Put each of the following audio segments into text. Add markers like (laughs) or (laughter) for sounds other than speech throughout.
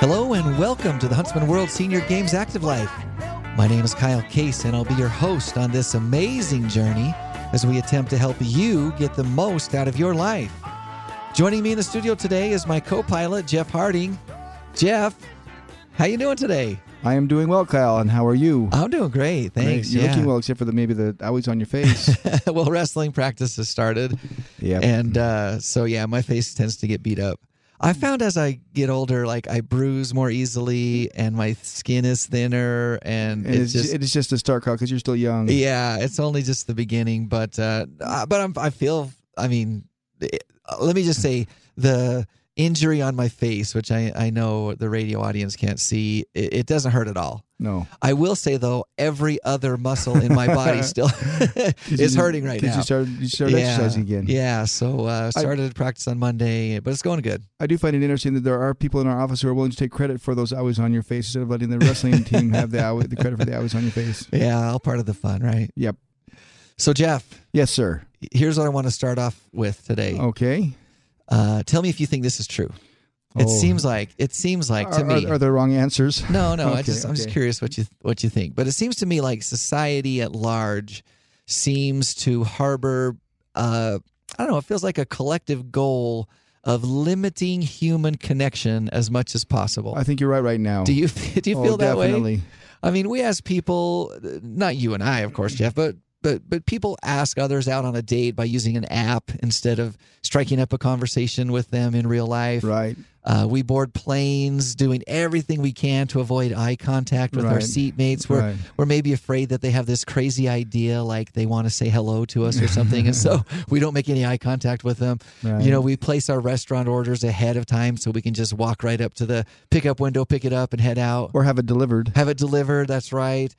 Hello and welcome to the Huntsman World Senior Games Active Life. My name is Kyle Case, and I'll be your host on this amazing journey as we attempt to help you get the most out of your life. Joining me in the studio today is my co-pilot Jeff Harding. Jeff, how you doing today? I am doing well, Kyle, and how are you? I'm doing great, thanks. Great. You're yeah. looking well, except for the maybe the always on your face. (laughs) well, wrestling practice has started, yeah. and uh, so yeah, my face tends to get beat up. I found as I get older, like I bruise more easily, and my skin is thinner, and, And it's just it is just a start, Kyle, because you're still young. Yeah, it's only just the beginning, but uh, uh, but I'm, I feel. I mean, it, let me just say the injury on my face, which I I know the radio audience can't see, it, it doesn't hurt at all. No. I will say though, every other muscle in my body (laughs) still (laughs) is you- hurting right now. You started, you started exercising again. Yeah, so uh, started to practice on Monday, but it's going good. I do find it interesting that there are people in our office who are willing to take credit for those hours on your face instead of letting the wrestling (laughs) team have the, always, the credit for the hours on your face. Yeah, all part of the fun, right? Yep. So Jeff, Yes, sir. here's what I want to start off with today. Okay. Uh, tell me if you think this is true. It Oh. seems like it seems like to are, me. Are, are there wrong answers? no, no. I (laughs) just, I'm just curious what you what you think. But it seems to me like society at large seems to harbor. Uh, I don't know. It feels like a collective goal of limiting human connection as much as possible. I think you're right right now. do you (laughs) do you Oh, feel that way? I mean, we ask people, not you and I, of course, Jeff, but but but people ask others out on a date by using an app instead of striking up a conversation with them in real life. Right. Uh, we board planes, doing everything we can to avoid eye contact with our seatmates. We're Right. we're maybe afraid that they have this crazy idea, like they want to say hello to us or something, and so (laughs) (laughs) we don't make any eye contact with them. Right. You know, we place our restaurant orders ahead of time so we can just walk right up to the pickup window, pick it up, and head out Or have it delivered. have it delivered. That's right.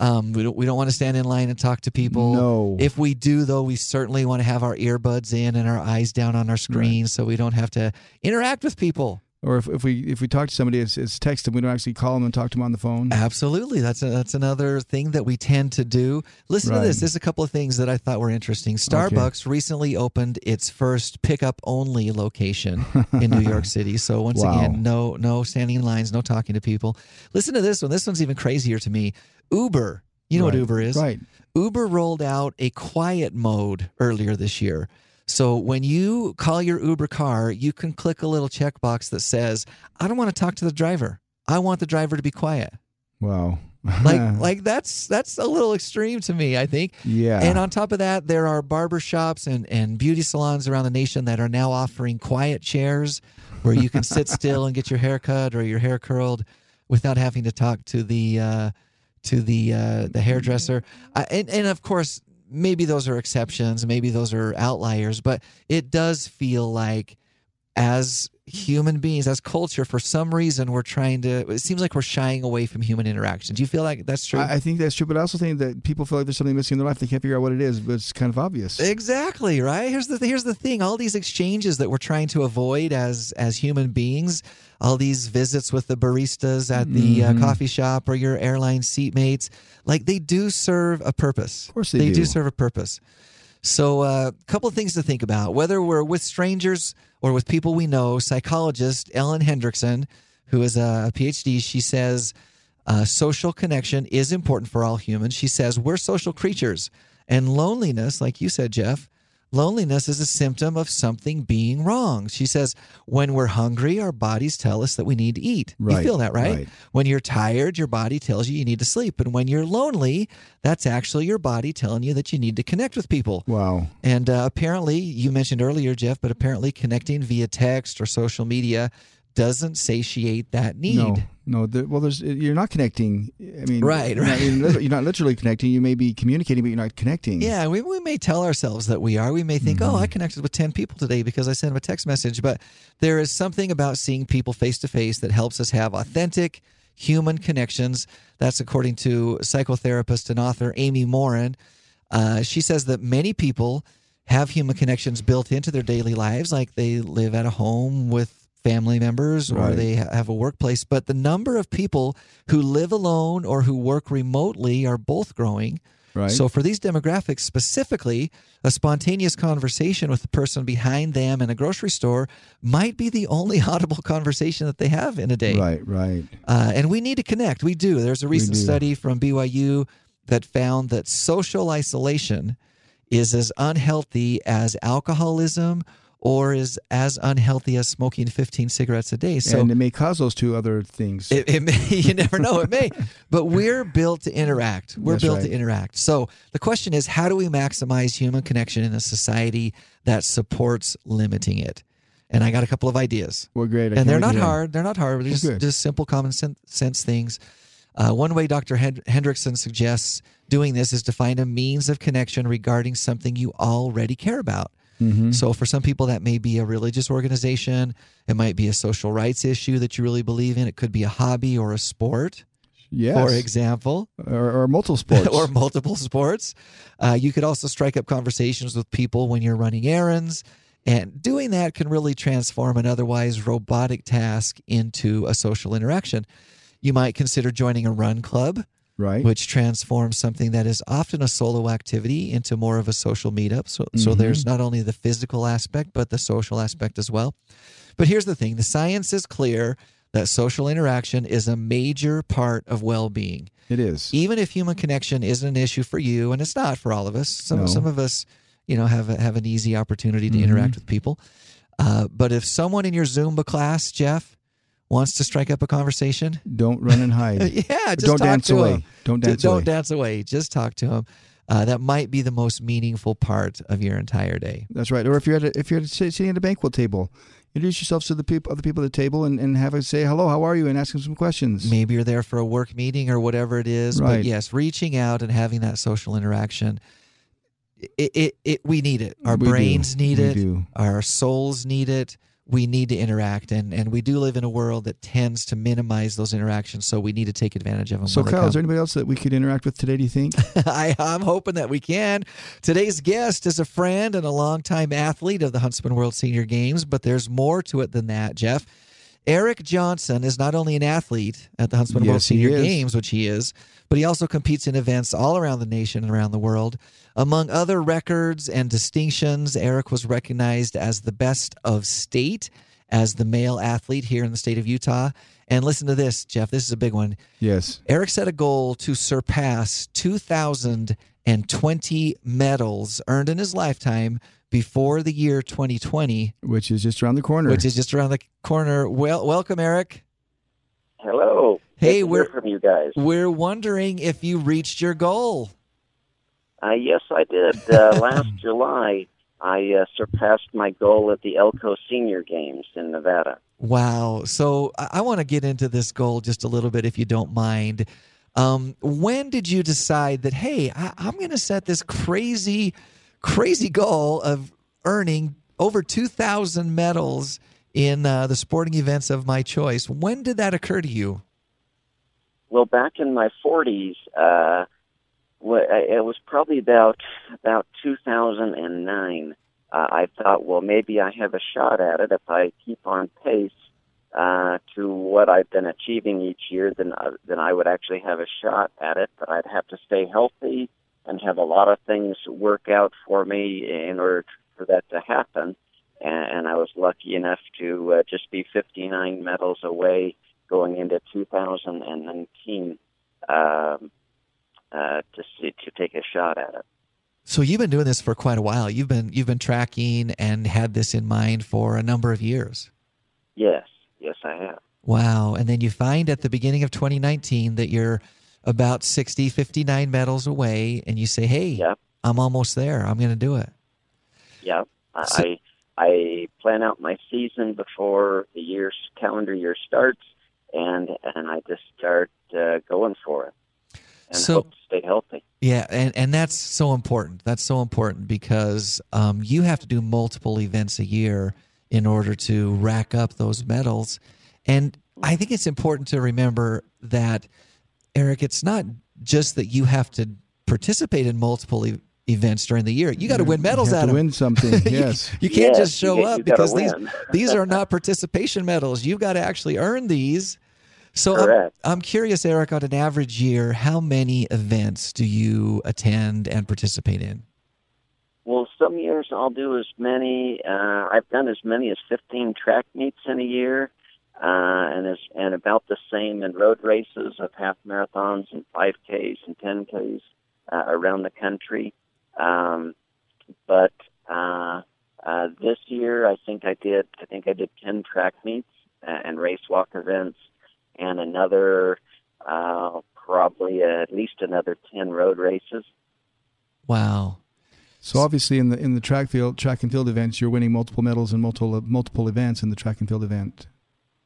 Um, we don't we don't want to stand in line and talk to people. No. If we do, though, we certainly want to have our earbuds in and our eyes down on our screen, so we don't have to interact with people. Or if, if we if we talk to somebody, it's, it's text them. We don't actually call them and talk to them on the phone. Absolutely, that's a, that's another thing that we tend to do. Listen to this. There's a couple of things that I thought were interesting. Starbucks recently opened its first pickup only location in New York (laughs) City. So once Wow. again, no no standing in lines, no talking to people. Listen to this one. This one's even crazier to me. Uber. You know what Uber is? Right. Uber rolled out a quiet mode earlier this year. So when you call your Uber car, you can click a little checkbox that says, "I don't want to talk to the driver. I want the driver to be quiet." Wow. (laughs) Like like that's that's a little extreme to me, I think. yeah. And on top of that, there are barber shops and, and beauty salons around the nation that are now offering quiet chairs where you can sit (laughs) still and get your hair cut or your hair curled without having to talk to the uh, to the uh, the hairdresser. Uh, and and of course, maybe those are exceptions, maybe those are outliers, but it does feel like as human beings, as culture, for some reason, we're trying to. It seems like we're shying away from human interaction. Do you feel like that's true? I, I think that's true, but I also think that people feel like there's something missing in their life. They can't figure out what it is, but it's kind of obvious. Exactly right. Here's the here's the thing. All these exchanges that we're trying to avoid as as human beings, all these visits with the baristas at the uh, coffee shop or your airline seatmates, like they do serve a purpose. Of course they do do. serve a purpose. So, a uh, couple of things to think about. Whether we're with strangers or with people we know, psychologist Ellen Hendriksen, who is a PhD, she says uh, social connection is important for all humans. She says we're social creatures, and loneliness, like you said, Jeff, loneliness is a symptom of something being wrong. She says when we're hungry, our bodies tell us that we need to eat. You feel that, right? right. When you're tired, your body tells you you need to sleep. And when you're lonely, that's actually your body telling you that you need to connect with people. Wow. And uh, apparently, you mentioned earlier, Jeff, but apparently connecting via text or social media doesn't satiate that need. No, no. The, well, there's you're not connecting. I mean, Right, you're not- right. You're, (laughs) lit- you're not literally connecting. You may be communicating, but you're not connecting. Yeah, we, we may tell ourselves that we are. We may think, oh, I connected with 10 people today because I sent them a text message. But there is something about seeing people face to face that helps us have authentic human connections. That's according to psychotherapist and author Amy Morin. Uh, she says that many people have human connections built into their daily lives, like they live at a home with family members or they ha- have a workplace. But the number of people who live alone or who work remotely are both growing. Right. So for these demographics specifically, a spontaneous conversation with the person behind them in a grocery store might be the only (laughs) audible conversation that they have in a day. Right, right. Uh, and we need to connect. We do. There's a recent study from BYU that found that social isolation is as unhealthy as alcoholism or is as unhealthy as smoking 15 cigarettes a day. So and it may cause those two other things. it, it may, (laughs) you never know, it may. But we're built to interact. We're That's built right. to interact. So the question is, how do we maximize human connection in a society that supports limiting it? And I got a couple of ideas well, great. I and they're not hard. They're not hard. They're just, good. just simple common sense things. Uh, one way Dr. Hed- Hendriksen suggests doing this is to find a means of connection regarding something you already care about. Mm-hmm. So, for some people, that may be a religious organization. It might be a social rights issue that you really believe in. It could be a hobby or a sport, Yes. for example or, or multiple sports. (laughs) or multiple sports. Uh, you could also strike up conversations with people when you're running errands. And doing that can really transform an otherwise robotic task into a social interaction. You might consider joining a run club, right. which transforms something that is often a solo activity into more of a social meetup. So, so there's not only the physical aspect, but the social aspect as well. But here's the thing the science is clear that social interaction is a major part of well being it is. even if human connection isn't an issue for you, and it's not for all of us. Some No. some of us, you know, have a, have an easy opportunity to Mhm. interact with people. Uh, but if someone in your Zumba class, Jeff, wants to strike up a conversation, Don't run and hide. (laughs) yeah, just Don't talk dance to away. him. Don't dance Don't away. dance away. Just talk to him. Uh, that might be the most meaningful part of your entire day. That's right. Or if you're at a, if you're sitting at a banquet table, introduce yourself to the people, other people at the table, and, and have a say hello. How are you? And ask them some questions. Maybe you're there for a work meeting or whatever it is. But Right. yes, reaching out and having that social interaction, it, it, it we need it. Our We do. brains need We it. do. Our souls need it. We need to interact, and and we do live in a world that tends to minimize those interactions. So we need to take advantage of them. So, Kyle, is there anybody else that we could interact with today? Do you think? (laughs) I, I'm hoping that we can. Today's guest is a friend and a longtime athlete of the Huntsman World Senior Games, but there's more to it than that, Jeff. Eric Johnson is not only an athlete at the Huntsman World Yes, he Senior. Games, which he is, but he also competes in events all around the nation and around the world. Among other records and distinctions, Eric was recognized as the best of state as the male athlete here in the state of Utah. And listen to this, Jeff. This is a big one. yes. Eric set a goal to surpass 2,020 medals earned in his lifetime before the year 2020, Which is just around the corner. which is just around the corner. Well, welcome, Eric. Hello. Hey, Good we're- from you guys. We're wondering if you reached your goal. Uh, yes, I did. Uh, (laughs) last July, I uh, surpassed my goal at the Elko Senior Games in Nevada. Wow. So I, I want to get into this goal just a little bit, if you don't mind. Um, when did you decide that, hey, I, I'm going to set this crazy, crazy goal of earning over 2,000 medals in uh, the sporting events of my choice? When did that occur to you? Well, back in my 40s, uh, it was probably about about 2009. Uh, I thought, well, maybe I have a shot at it if I keep on pace uh, to what I've been achieving each year. Then, uh, then I would actually have a shot at it. But I'd have to stay healthy and have a lot of things work out for me in order for that to happen. And, and I was lucky enough to uh, just be 59 medals away going into 2019 um, uh, to see, to take a shot at it. So you've been doing this for quite a while. You've been you've been tracking and had this in mind for a number of years. Yes, yes, I have. Wow. And then you find at the beginning of 2019 that you're about 60, 59 medals away, and you say, hey. I'm almost there. I'm going to do it. Yeah, I So- I I plan out my season before the year's calendar year starts, and and I just start uh, going for it, and So- hope to stay healthy. Yeah. And, and that's so important. That's so important because um, you have to do multiple events a year in order to rack up those medals. And I think it's important to remember that, Eric, it's not just that you have to participate in multiple e- events during the year. You got to win medals you have at them. win something. (laughs) You- yes. You, can't Yes, just show you, up you because these (laughs) these are not participation medals. You've got to actually earn these. So I'm, I'm curious, Eric, on an average year, how many events do you attend and participate in? Well, some years I'll do as many. Uh, I've done as many as 15 track meets in a year, uh, and as, and about the same in road races of half marathons and 5Ks and 10Ks uh, around the country. Um, but uh, uh, this year, I think I did. I think I did 10 track meets uh, and race walk events, and another uh, probably at least another 10 road races. Wow. So obviously, in the in the track field, track and field events, you're winning multiple medals in multiple multiple events in the track and field event.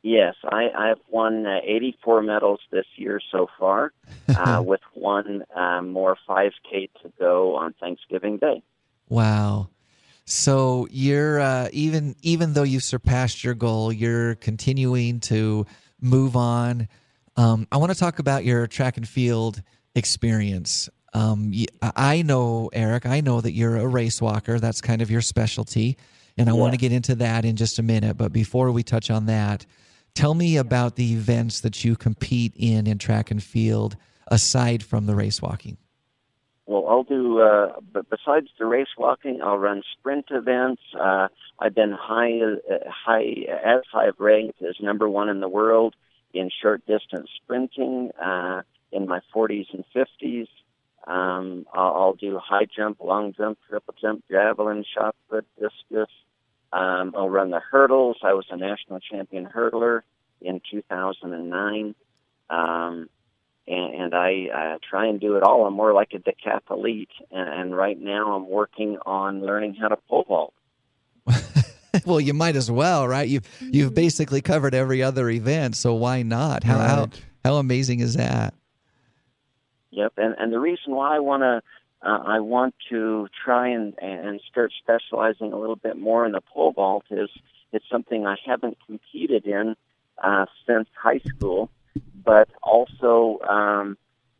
Yes, I, I've won uh, 84 medals this year so far, (laughs) uh, with one uh, more 5K to go on Thanksgiving Day. Wow. So you're uh, even even though you've surpassed your goal, you're continuing to move on. Um, I want to talk about your track and field experience. Um, I know, Eric, I know that you're a race walker. That's kind of your specialty. And I want to get into that in just a minute. But before we touch on that, tell me about the events that you compete in in track and field aside from the race walking. Well, I'll do. Uh, but besides the race walking, I'll run sprint events. Uh, I've been high, uh, high as high ranked as number one in the world in short distance sprinting uh, in my 40s and 50s. Um, I'll, I'll do high jump, long jump, triple jump, javelin, shot put, discus. Um, I'll run the hurdles. I was a national champion hurdler in 2009. Um, and, and I uh, try and do it all. I'm more like a decathlete, and, and right now I'm working on learning how to pole vault. (laughs) well, you might as well, right? You've you've basically covered every other event, so why not? How how, how amazing is that? Yep, and and the reason why I want to uh, I want to try and and start specializing a little bit more in the pole vault is it's something I haven't competed in uh, since high school, but also um,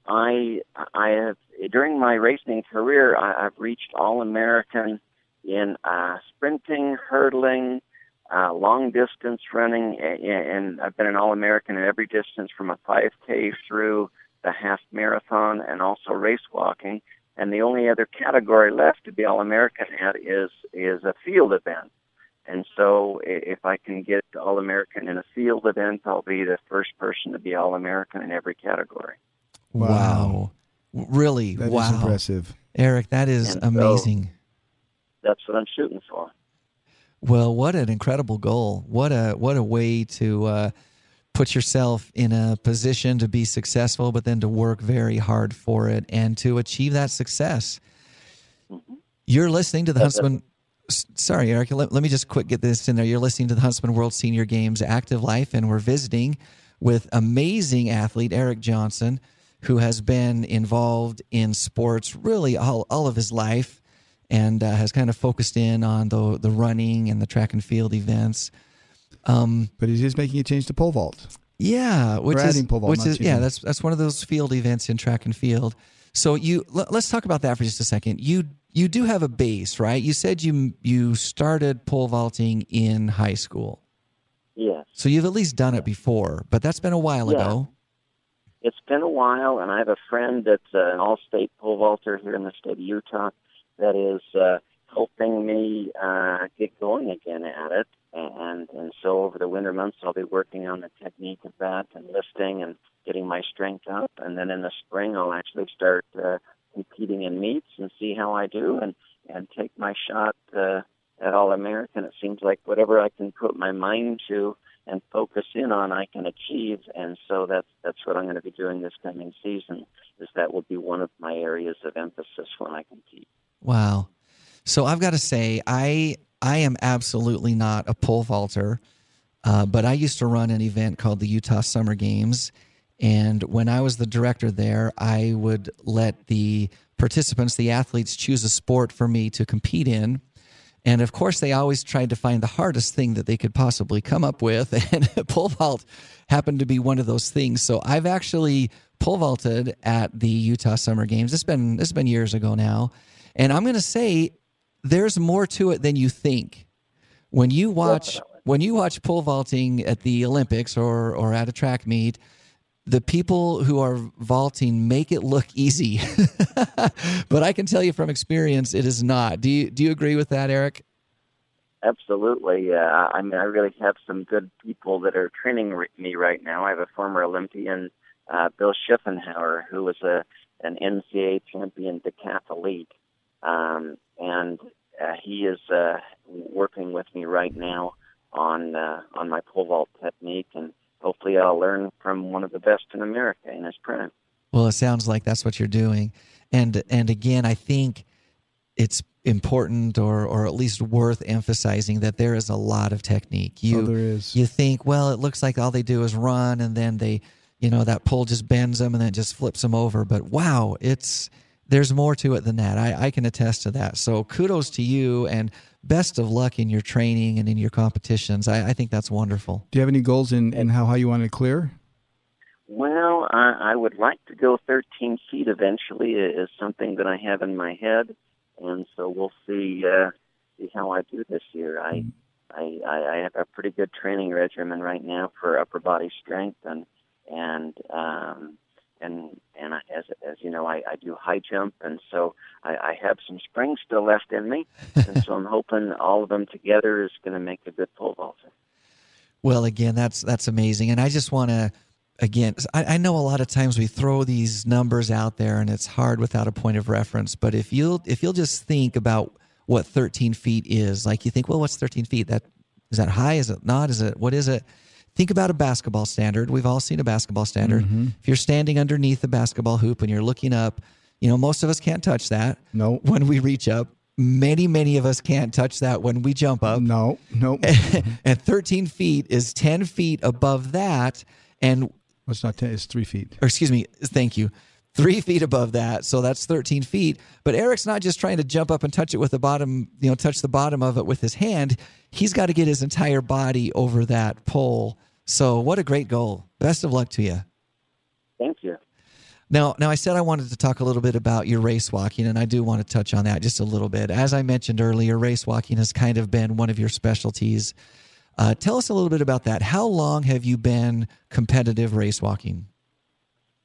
I I have during my racing career I, I've reached all American in uh, sprinting, hurdling, uh, long distance running, a- a- and I've been an all American in every distance from a 5K through the half marathon and also race walking. And the only other category left to be all American at is is a field event. And so if I can get all American in a field event, I'll be the first person to be all American in every category. Wow. Really? That is wow. impressive. Eric, that is And so- amazing. That's what I'm shooting for. Well, what an incredible goal. What a what a way to uh, put yourself in a position to be successful, but then to work very hard for it and to achieve that success. You're listening to the Huntsman. Sorry, Eric. Let, let me just quick get this in there. You're listening to the Huntsman World Senior Games Active Life, and we're visiting with amazing athlete Eric Johnson, who has been involved in sports really all, all of his life and uh, has kind of focused in on the the running and the track and field events. Um, But he is making a change to pole vault. yeah, which Or is pole vault, which not is yeah, that's that's one of those field events in track and field. So you let, let's talk about that for just a second. You you do have a base, right? You said you you started pole vaulting in high school, Yes. so you've at least done it before, but that's been a while Yeah. ago. It's been a while, and I have a friend that's uh, an all-state pole vaulter here in the state of Utah that is uh, helping me uh, get going again at it. And and so over the winter months, I'll be working on the technique of that and lifting and getting my strength up. And then in the spring, I'll actually start uh, competing in meets and see how I do and and take my shot uh, at All American. It seems like whatever I can put my mind to and focus in on I can achieve and so that's that's what I'm going to be doing this coming season is that will be one of my areas of emphasis when I compete. Wow. So I've got to say, I I am absolutely not a pole vaulter, uh, but I used to run an event called the Utah Summer Games, and when I was the director there, I would let the participants, the athletes, choose a sport for me to compete in. And of course, they always tried to find the hardest thing that they could possibly come up with. (laughs) And pole vault happened to be one of those things. So I've actually pole vaulted at the Utah Summer Games. It's been it's been years ago now, and I'm going to say there's more to it than you think. When you watch when you watch pole vaulting at the Olympics or or at a track meet, the people who are vaulting make it look easy, (laughs) but I can tell you from experience, it is not. Do you do you agree with that, Eric? Absolutely. Uh, I mean, I really have some good people that are training me right now. I have a former Olympian, uh, Bill Schiffenhauer, who was a an NCAA champion decathlete, um, and uh, he is uh, working with me right now on uh, on my pole vault technique, and hopefully, I'll learn from one of the best in America in his print. Well, it sounds like that's what you're doing, and and again, I think it's important or or at least worth emphasizing that there is a lot of technique. You Oh, there is. you think, well, it looks like all they do is run and then they, you know, that pole just bends them and then it just flips them over. But wow, it's there's more to it than that. I, I can attest to that. So kudos to you and best of luck in your training and in your competitions. I, I think that's wonderful. Do you have any goals in, in how high you want to clear? Well, I, I would like to go 13 feet eventually. is something that I have in my head, and so we'll see uh, see how I do this year. I, I I I have a pretty good training regimen right now for upper body strength, and and um, and and I, as as you know, I, I do high jump, and so I, I have some springs still left in me, and so I'm (laughs) hoping all of them together is going to make a good pole vaulter. Well, again, that's that's amazing, and I just want to again. I, I know a lot of times we throw these numbers out there, and it's hard without a point of reference. But if you'll if you'll just think about what 13 feet is, like you think, well, what's 13 feet? That is that high? Is it not? Is it what is it? Think about a basketball standard. We've all seen a basketball standard. Mm-hmm. If you're standing underneath the basketball hoop and you're looking up, you know most of us can't touch that. No. When we reach up, many many of us can't touch that when we jump up No, no. (laughs) and 13 feet is 10 feet above that and It's not 10, it's three feet. or excuse me thank you three feet above that so that's 13 feet but eric's not just trying to jump up and touch it with the bottom you know touch the bottom of it with his hand he's got to get his entire body over that pole so what a great goal best of luck to you Thank you. now, now I said I wanted to talk a little bit about your race walking, and I do want to touch on that just a little bit. As I mentioned earlier, race walking has kind of been one of your specialties. Uh, tell us a little bit about that. How long have you been competitive race walking?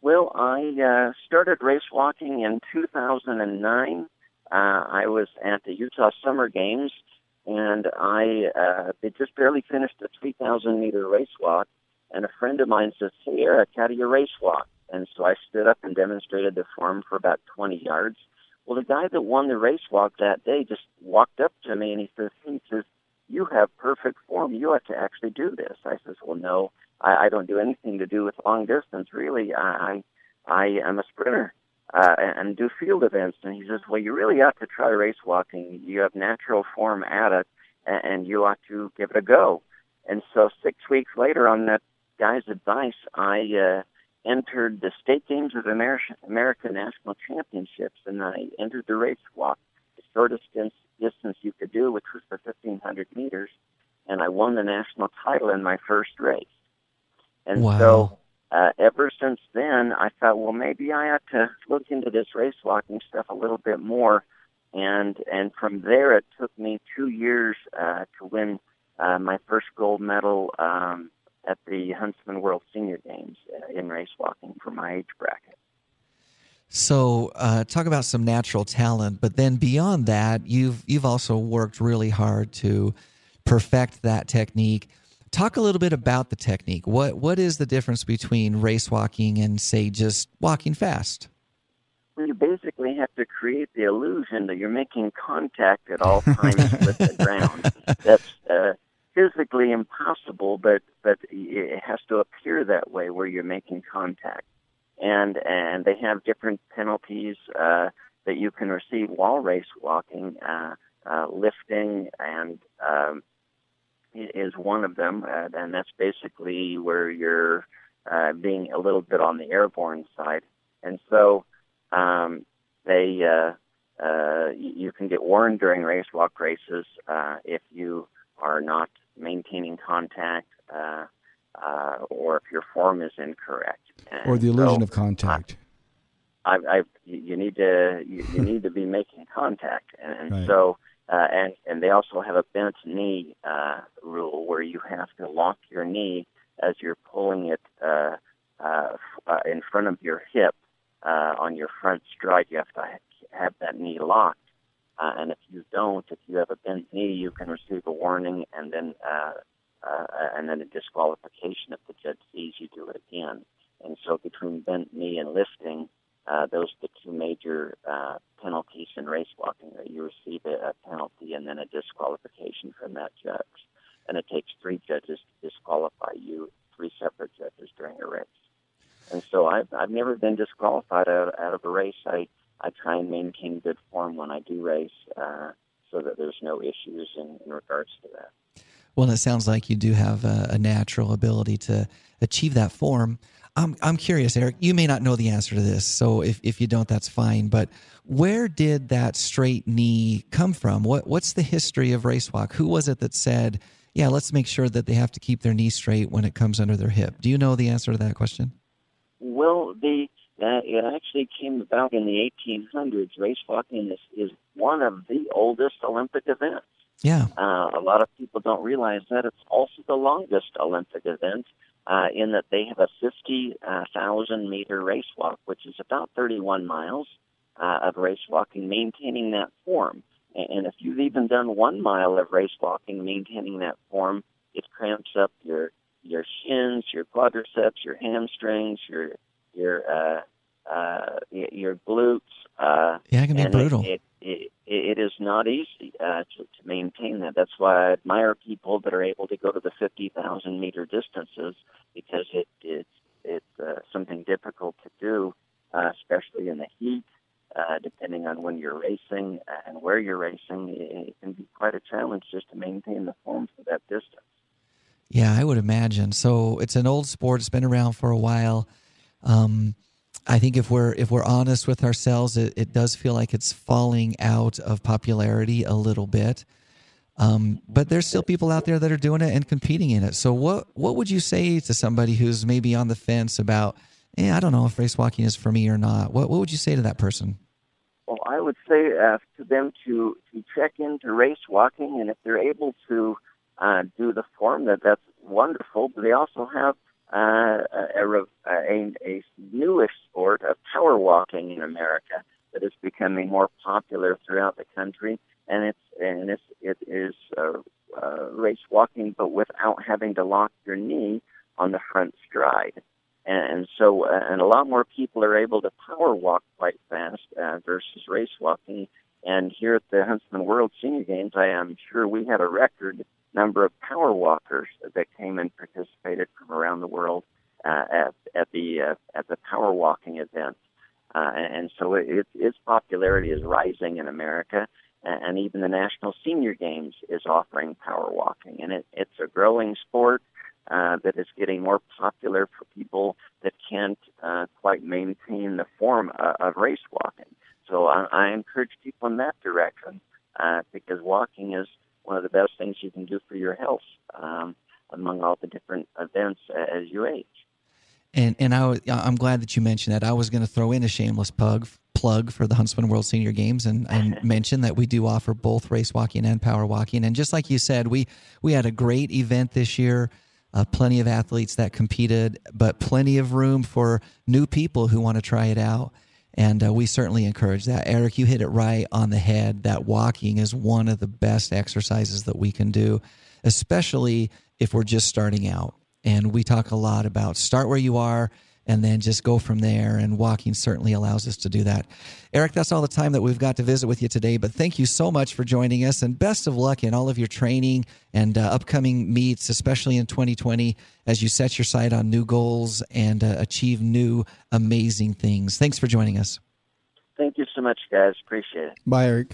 Well, I uh, started race walking in 2009. Uh, I was at the Utah Summer Games, and I uh, they just barely finished a 3,000 meter race walk. And a friend of mine says, "Hey, Eric, how do you race walk?" And so I stood up and demonstrated the form for about 20 yards. Well, the guy that won the race walk that day just walked up to me and he says, "He says, you have perfect form. You ought to actually do this." I says, "Well, no, I, I don't do anything to do with long distance. Really, I I am a sprinter uh, and do field events." And he says, "Well, you really ought to try race walking. You have natural form at it, and, you ought to give it a go." And so six weeks later, on that guy's advice, I uh, entered the state games of America, America National Championships, and I entered the race walk, the shortest distance you could do, which was the 1500 meters, and I won the national title in my first race. And Wow. so, uh, ever since then, I thought, well, maybe I ought to look into this race walking stuff a little bit more. And and from there, it took me two years uh, to win uh, my first gold medal um, at the Huntsman World Senior Games uh, in race walking for my age bracket. So, uh, talk about some natural talent, but then beyond that, you've you've also worked really hard to perfect that technique. Talk a little bit about the technique. What what is the difference between race walking and say just walking fast? Well, you basically have to create the illusion that you're making contact at all times (laughs) with the ground. That's uh, physically impossible, but but it has to appear that way where you're making contact. And and they have different penalties uh, that you can receive while race walking. Uh, uh, lifting and um, is one of them, uh, and that's basically where you're uh, being a little bit on the airborne side. And so um, they uh, uh, you can get warned during race walk races uh, if you are not maintaining contact uh, uh, or if your form is incorrect. Or the illusion so of contact. I, I, you you need to you, you need to be making contact, and, and Right. so uh, and and they also have a bent knee uh, rule where you have to lock your knee as you're pulling it uh, uh, uh, in front of your hip uh, on your front stride. You have to have that knee locked. Uh, and if you don't, if you have a bent knee, you can receive a warning and then uh, uh, and then a disqualification if the judge sees you do it again. And so between bent knee and lifting, uh, those are the two major uh, penalties in race walking. You receive a, a penalty and then a disqualification from that judge. And it takes three judges to disqualify you, three separate judges during a race. And so I've, I've never been disqualified out, out of a race. I, I try and maintain good form when I do race uh, so that there's no issues in, in regards to that. Well, it sounds like you do have a, a natural ability to achieve that form. I'm, I'm curious, Eric. You may not know the answer to this, so if, if you don't, that's fine. But where did that straight knee come from? What What's the history of race walk? Who was it that said, "Yeah, let's make sure that they have to keep their knee straight when it comes under their hip"? Do you know the answer to that question? Well, the uh, it actually came about in the 1800s. Race walking is, is one of the oldest Olympic events. Yeah. Uh, a lot of people don't realize that it's also the longest Olympic event uh, in that they have a 50,000 meter race walk, which is about 31 miles uh, of race walking, maintaining that form. And if you've even done one mile of race walking, maintaining that form, it cramps up your your shins, your quadriceps, your hamstrings, your your uh, uh, your glutes. Uh, yeah, it can be brutal. It, it, it, it is not easy uh, to, to maintain that. That's why I admire people that are able to go to the 50,000 meter distances because it, it's it's uh, something difficult to do, uh, especially in the heat. Uh, depending on when you're racing and where you're racing, it, it can be quite a challenge just to maintain the form for that distance. Yeah, I would imagine. So it's an old sport. It's been around for a while. Um, I think if we're if we're honest with ourselves, it, it does feel like it's falling out of popularity a little bit. Um, but there's still people out there that are doing it and competing in it. So what what would you say to somebody who's maybe on the fence about, eh, I don't know if race walking is for me or not? What what would you say to that person? Well, I would say uh, to them to to check into race walking, and if they're able to uh, do the form, that that's wonderful. But they also have uh, a, a, a, newish sport of power walking in America that is becoming more popular throughout the country, and it's and it's it is uh, uh, race walking, but without having to lock your knee on the front stride. And so, uh, and a lot more people are able to power walk quite fast uh, versus race walking. And here at the Huntsman World Senior Games, I am sure we had a record number of power walkers that came and participated from around the world uh, at, at the uh, at the power walking event. Uh, and so it, its popularity is rising in America, and even the National Senior Games is offering power walking, and it, it's a growing sport uh, that is getting more popular for people that can't uh, quite maintain the form uh, of race walking. So I, I encourage people in that direction uh, because walking is one of the best things you can do for your health um, among all the different events as you age. And and I I'm glad that you mentioned that. I was going to throw in a shameless plug plug for the Huntsman World Senior Games and, and (laughs) mention that we do offer both race walking and power walking. And just like you said, we we had a great event this year. Uh, plenty of athletes that competed, but plenty of room for new people who want to try it out. And uh, we certainly encourage that. Eric, you hit it right on the head that walking is one of the best exercises that we can do, especially if we're just starting out. And we talk a lot about start where you are and then just go from there. And walking certainly allows us to do that. Eric, that's all the time that we've got to visit with you today. But thank you so much for joining us and best of luck in all of your training and uh, upcoming meets, especially in 2020 as you set your sight on new goals and uh, achieve new amazing things. Thanks for joining us. Thank you so much, guys. Appreciate it. Bye, Eric.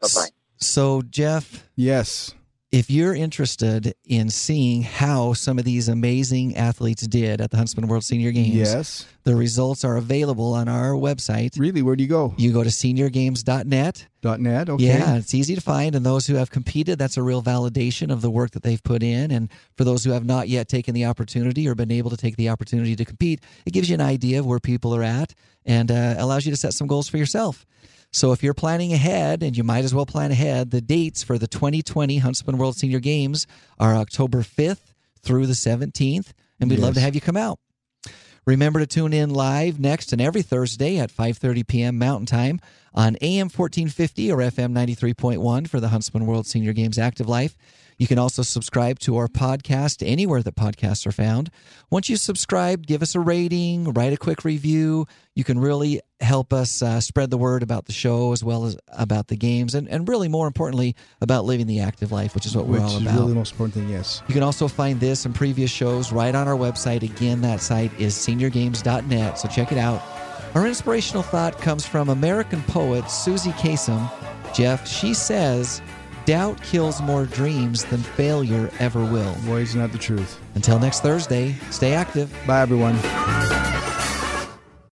Bye bye. So, Jeff. Yes if you're interested in seeing how some of these amazing athletes did at the Huntsman World Senior Games, yes, the results are available on our website. Really, where do you go? You go to seniorgames.net. .net, okay. Yeah, it's easy to find, and those who have competed, that's a real validation of the work that they've put in. And for those who have not yet taken the opportunity or been able to take the opportunity to compete, it gives you an idea of where people are at and uh, allows you to set some goals for yourself. So if you're planning ahead, and you might as well plan ahead, the dates for the 2020 Huntsman World Senior Games are October 5th through the 17th, and we'd love to have you come out. Remember to tune in live next and every Thursday at 5:30 p.m. Mountain Time on AM 1450 or FM 93.1 for the Huntsman World Senior Games Active Life. You can also subscribe to our podcast anywhere that podcasts are found. Once you subscribe, give us a rating, write a quick review. You can really help us uh, spread the word about the show as well as about the games, and, and really more importantly about living the active life, which is what Which we're all about. really the most important thing. Yes. You can also find this and previous shows right on our website. Again, that site is seniorgames.net, so check it out. Our inspirational thought comes from American poet Suzy Kassem. Jeff, she says, Doubt kills more dreams than failure ever will. Boy, is not the truth. Until next Thursday, stay active. Bye, everyone.